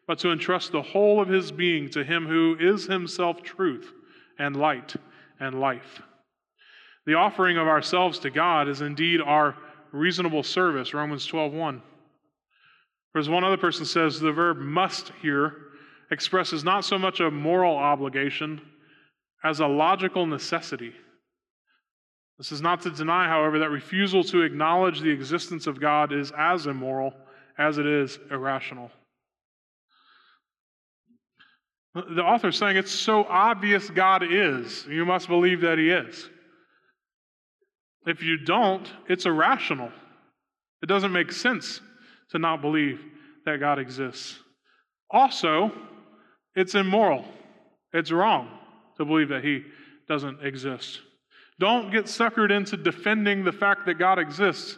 but to entrust the whole of his being to him who is himself truth and light and life. The offering of ourselves to God is indeed our reasonable service, Romans 12:1. Or as one other person says, the verb must here expresses not so much a moral obligation as a logical necessity. This is not to deny, however, that refusal to acknowledge the existence of God is as immoral as it is irrational. The author is saying it's so obvious God is, you must believe that He is. If you don't, it's irrational. It doesn't make sense to not believe that God exists. Also, it's immoral. It's wrong to believe that He doesn't exist. Don't get suckered into defending the fact that God exists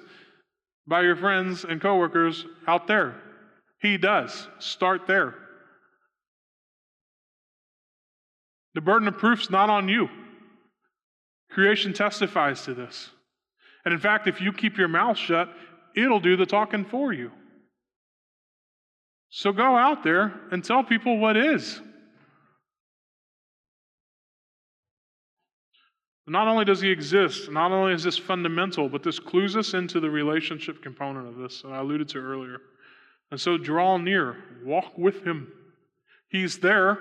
by your friends and coworkers out there. He does. Start there. The burden of proof's not on you. Creation testifies to this. And in fact, if you keep your mouth shut, it'll do the talking for you. So go out there and tell people what is. Not only does he exist, not only is this fundamental, but this clues us into the relationship component of this that I alluded to earlier. And so draw near, walk with him. He's there.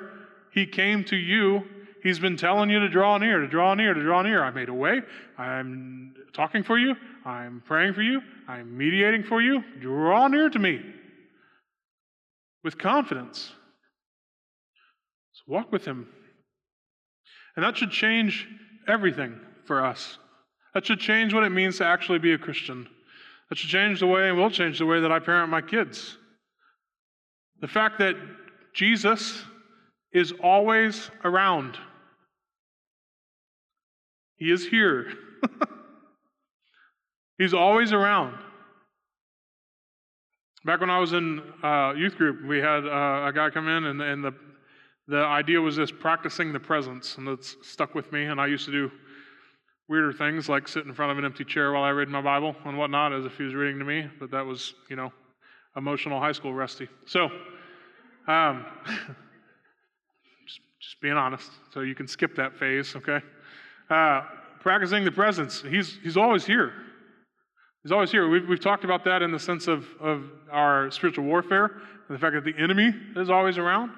He came to you. He's been telling you to draw near, to draw near, to draw near. I made a way. I'm talking for you. I'm praying for you. I'm mediating for you. Draw near to me with confidence. So walk with him. And that should change everything for us. That should change what it means to actually be a Christian. That should change the way and will change the way that I parent my kids. The fact that Jesus is always around. He is here. (laughs) He's always around. Back when I was in uh, youth group, we had uh, a guy come in, and, and the the idea was just practicing the presence, and that's stuck with me. And I used to do weirder things like sit in front of an empty chair while I read my Bible and whatnot, as if he was reading to me. But that was, you know, emotional high school Rusty. So, um, (laughs) just, just being honest. So you can skip that phase, okay? Uh, practicing the presence. He's he's always here. He's always here. We've, we've talked about that in the sense of, of our spiritual warfare and the fact that the enemy is always around.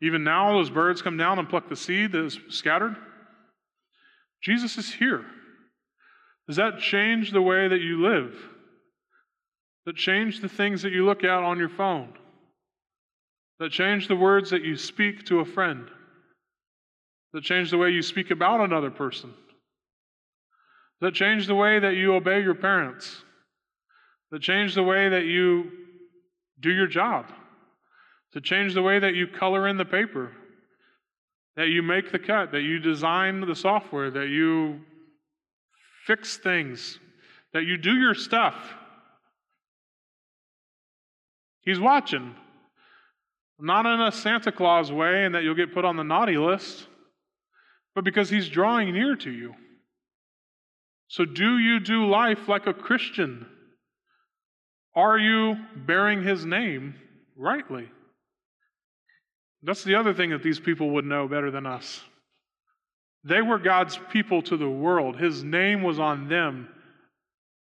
Even now, those birds come down and pluck the seed that is scattered. Jesus is here. Does that change the way that you live? Does that change the things that you look at on your phone? Does that change the words that you speak to a friend? Does that change the way you speak about another person? Does that change the way that you obey your parents? That change the way that you do your job? to change the way that you color in the paper, that you make the cut, that you design the software, that you fix things, that you do your stuff. He's watching. Not in a Santa Claus way and that you'll get put on the naughty list, but because he's drawing near to you. So, do you do life like a Christian? Are you bearing his name rightly? That's the other thing that these people would know better than us. They were God's people to the world, His name was on them.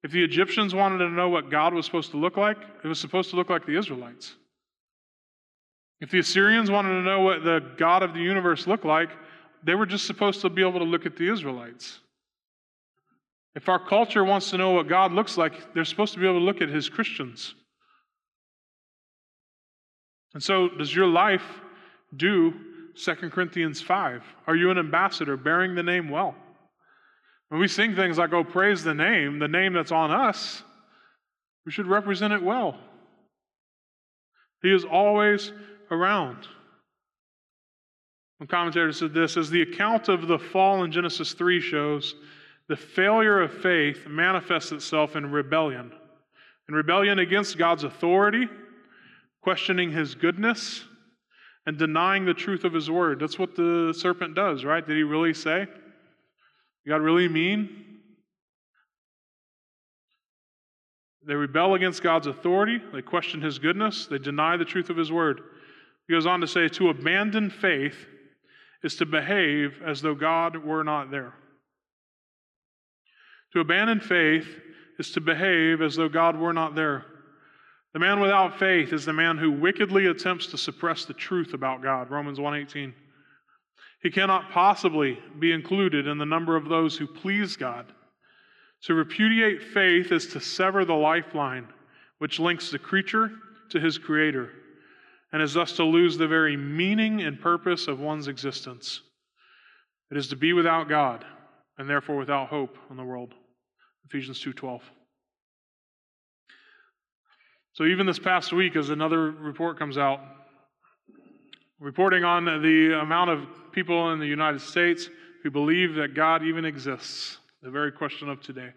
If the Egyptians wanted to know what God was supposed to look like, it was supposed to look like the Israelites. If the Assyrians wanted to know what the God of the universe looked like, they were just supposed to be able to look at the Israelites. If our culture wants to know what God looks like, they're supposed to be able to look at His Christians. And so, does your life do 2 Corinthians 5? Are you an ambassador bearing the name well? When we sing things like, oh, praise the name, the name that's on us, we should represent it well. He is always around. One commentator said this as the account of the fall in Genesis 3 shows, the failure of faith manifests itself in rebellion. In rebellion against God's authority, questioning his goodness, and denying the truth of his word. That's what the serpent does, right? Did he really say? God really mean? They rebel against God's authority, they question his goodness, they deny the truth of his word. He goes on to say, to abandon faith is to behave as though God were not there. To abandon faith is to behave as though God were not there. The man without faith is the man who wickedly attempts to suppress the truth about God. Romans 1:18. He cannot possibly be included in the number of those who please God. To repudiate faith is to sever the lifeline which links the creature to his creator and is thus to lose the very meaning and purpose of one's existence. It is to be without God and therefore without hope in the world. Ephesians 2:12. So even this past week as another report comes out reporting on the amount of people in the United States who believe that God even exists, the very question of today,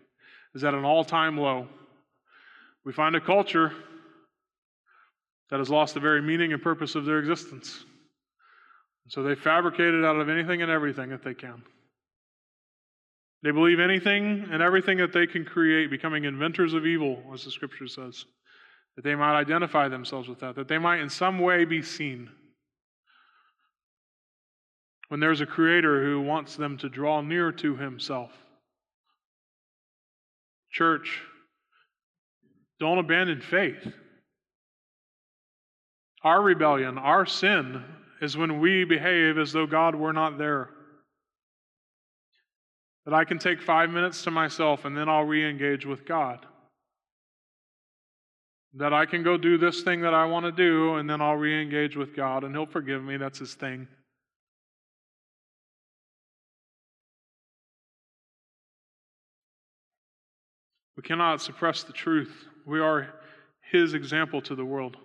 is at an all-time low. We find a culture that has lost the very meaning and purpose of their existence. So they fabricate it out of anything and everything that they can. They believe anything and everything that they can create, becoming inventors of evil, as the scripture says, that they might identify themselves with that, that they might in some way be seen. When there's a creator who wants them to draw near to himself. Church, don't abandon faith. Our rebellion, our sin, is when we behave as though God were not there. That I can take five minutes to myself and then I'll re engage with God. That I can go do this thing that I want to do and then I'll re engage with God and He'll forgive me. That's His thing. We cannot suppress the truth. We are His example to the world.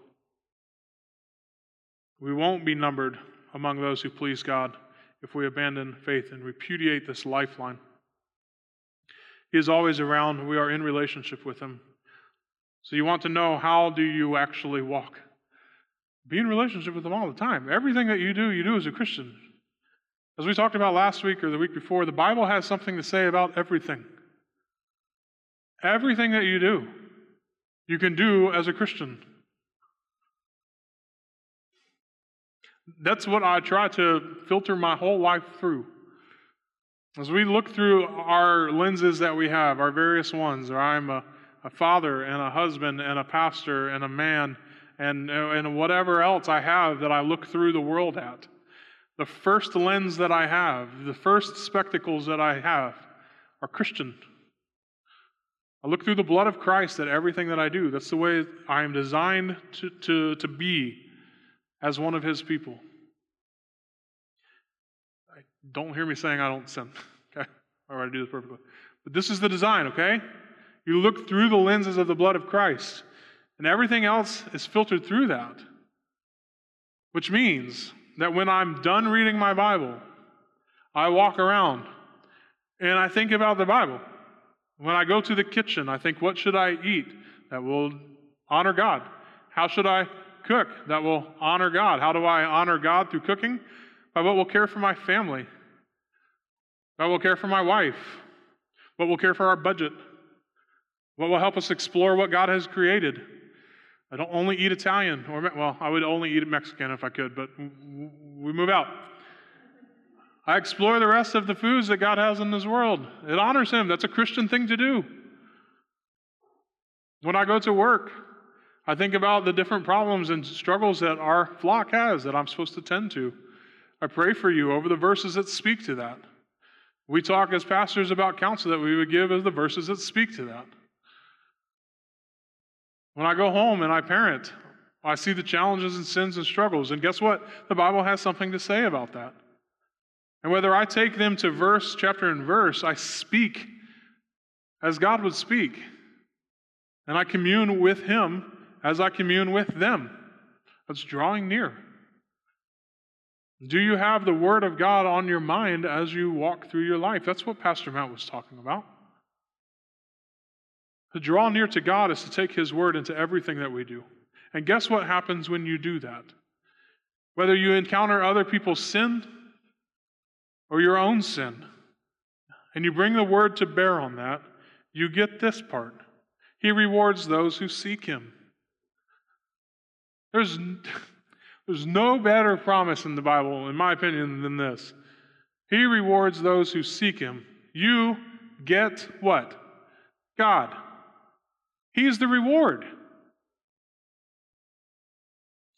We won't be numbered among those who please God if we abandon faith and repudiate this lifeline. He is always around. We are in relationship with Him. So you want to know how do you actually walk? Be in relationship with Him all the time. Everything that you do, you do as a Christian. As we talked about last week or the week before, the Bible has something to say about everything. Everything that you do, you can do as a Christian. That's what I try to filter my whole life through. As we look through our lenses that we have, our various ones, or I'm a, a father and a husband and a pastor and a man and, and whatever else I have that I look through the world at. The first lens that I have, the first spectacles that I have are Christian. I look through the blood of Christ at everything that I do. That's the way I am designed to, to, to be as one of his people. Don't hear me saying I don't sin. (laughs) Okay? All right, I do this perfectly. But this is the design, okay? You look through the lenses of the blood of Christ, and everything else is filtered through that. Which means that when I'm done reading my Bible, I walk around and I think about the Bible. When I go to the kitchen, I think, what should I eat that will honor God? How should I cook that will honor God? How do I honor God through cooking? By what will care for my family, what will care for my wife, what will care for our budget, what will help us explore what God has created. I don't only eat Italian, or well, I would only eat Mexican if I could, but we move out. I explore the rest of the foods that God has in this world. It honors Him. That's a Christian thing to do. When I go to work, I think about the different problems and struggles that our flock has that I'm supposed to tend to. I pray for you over the verses that speak to that. We talk as pastors about counsel that we would give as the verses that speak to that. When I go home and I parent, I see the challenges and sins and struggles. And guess what? The Bible has something to say about that. And whether I take them to verse, chapter, and verse, I speak as God would speak. And I commune with Him as I commune with them. That's drawing near. Do you have the Word of God on your mind as you walk through your life? That's what Pastor Matt was talking about. To draw near to God is to take His Word into everything that we do. And guess what happens when you do that? Whether you encounter other people's sin or your own sin, and you bring the Word to bear on that, you get this part. He rewards those who seek Him. There's. There's no better promise in the Bible, in my opinion, than this. He rewards those who seek Him. You get what? God. He's the reward.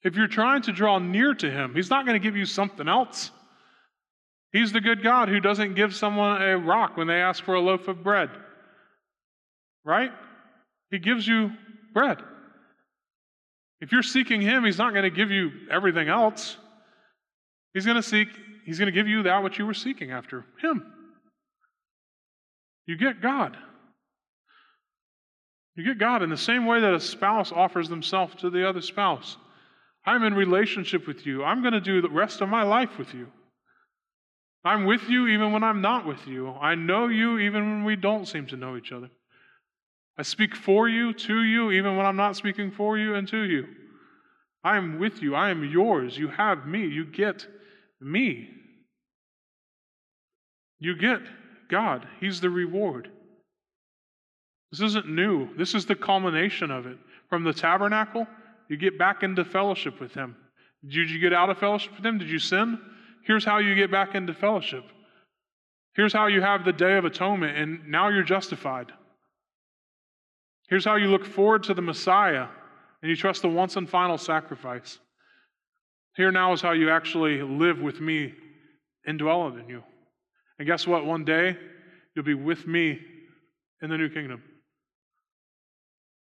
If you're trying to draw near to Him, He's not going to give you something else. He's the good God who doesn't give someone a rock when they ask for a loaf of bread. Right? He gives you bread. If you're seeking Him, He's not going to give you everything else. He's going to seek, He's going to give you that which you were seeking after Him. You get God. You get God in the same way that a spouse offers themselves to the other spouse. I'm in relationship with you. I'm going to do the rest of my life with you. I'm with you even when I'm not with you. I know you even when we don't seem to know each other. I speak for you, to you, even when I'm not speaking for you and to you. I am with you. I am yours. You have me. You get me. You get God. He's the reward. This isn't new. This is the culmination of it. From the tabernacle, you get back into fellowship with Him. Did you get out of fellowship with Him? Did you sin? Here's how you get back into fellowship. Here's how you have the day of atonement, and now you're justified. Here's how you look forward to the Messiah and you trust the once and final sacrifice. Here now is how you actually live with me indwelling in you. And guess what? One day you'll be with me in the new kingdom.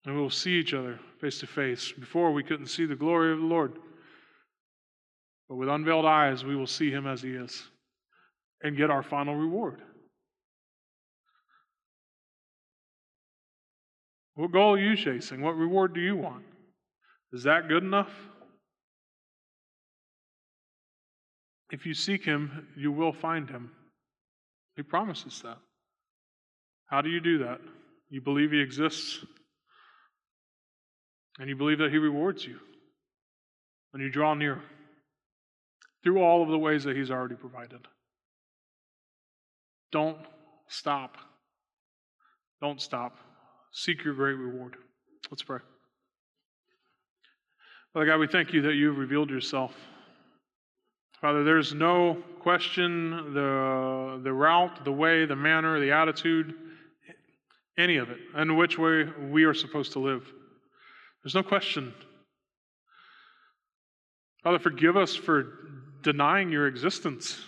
And we will see each other face to face. Before we couldn't see the glory of the Lord. But with unveiled eyes, we will see him as he is and get our final reward. What goal are you chasing? What reward do you want? Is that good enough? If you seek him, you will find him. He promises that. How do you do that? You believe he exists, and you believe that he rewards you when you draw near through all of the ways that he's already provided. Don't stop. Don't stop. Seek your great reward. Let's pray. Father God, we thank you that you have revealed yourself. Father, there's no question the, the route, the way, the manner, the attitude, any of it, and which way we are supposed to live. There's no question. Father, forgive us for denying your existence.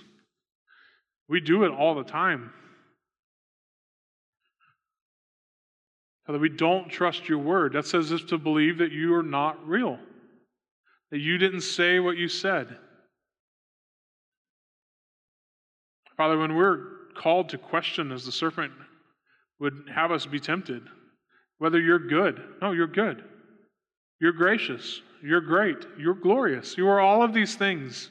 We do it all the time. Father, we don't trust your word. That says us to believe that you are not real, that you didn't say what you said. Father, when we're called to question, as the serpent would have us be tempted, whether you're good, no, you're good. You're gracious. You're great. You're glorious. You are all of these things.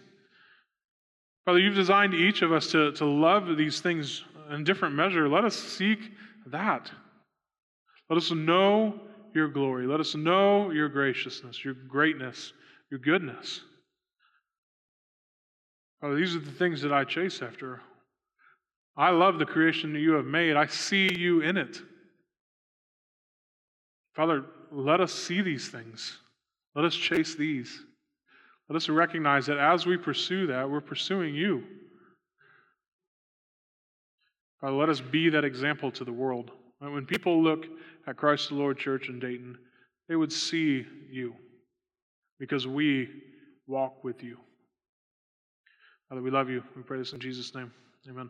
Father, you've designed each of us to, to love these things in different measure. Let us seek that. Let us know your glory. Let us know your graciousness, your greatness, your goodness. Father, these are the things that I chase after. I love the creation that you have made. I see you in it. Father, let us see these things. Let us chase these. Let us recognize that as we pursue that, we're pursuing you. Father, let us be that example to the world. When people look at Christ the Lord Church in Dayton, they would see you because we walk with you. Father, we love you. We pray this in Jesus' name. Amen.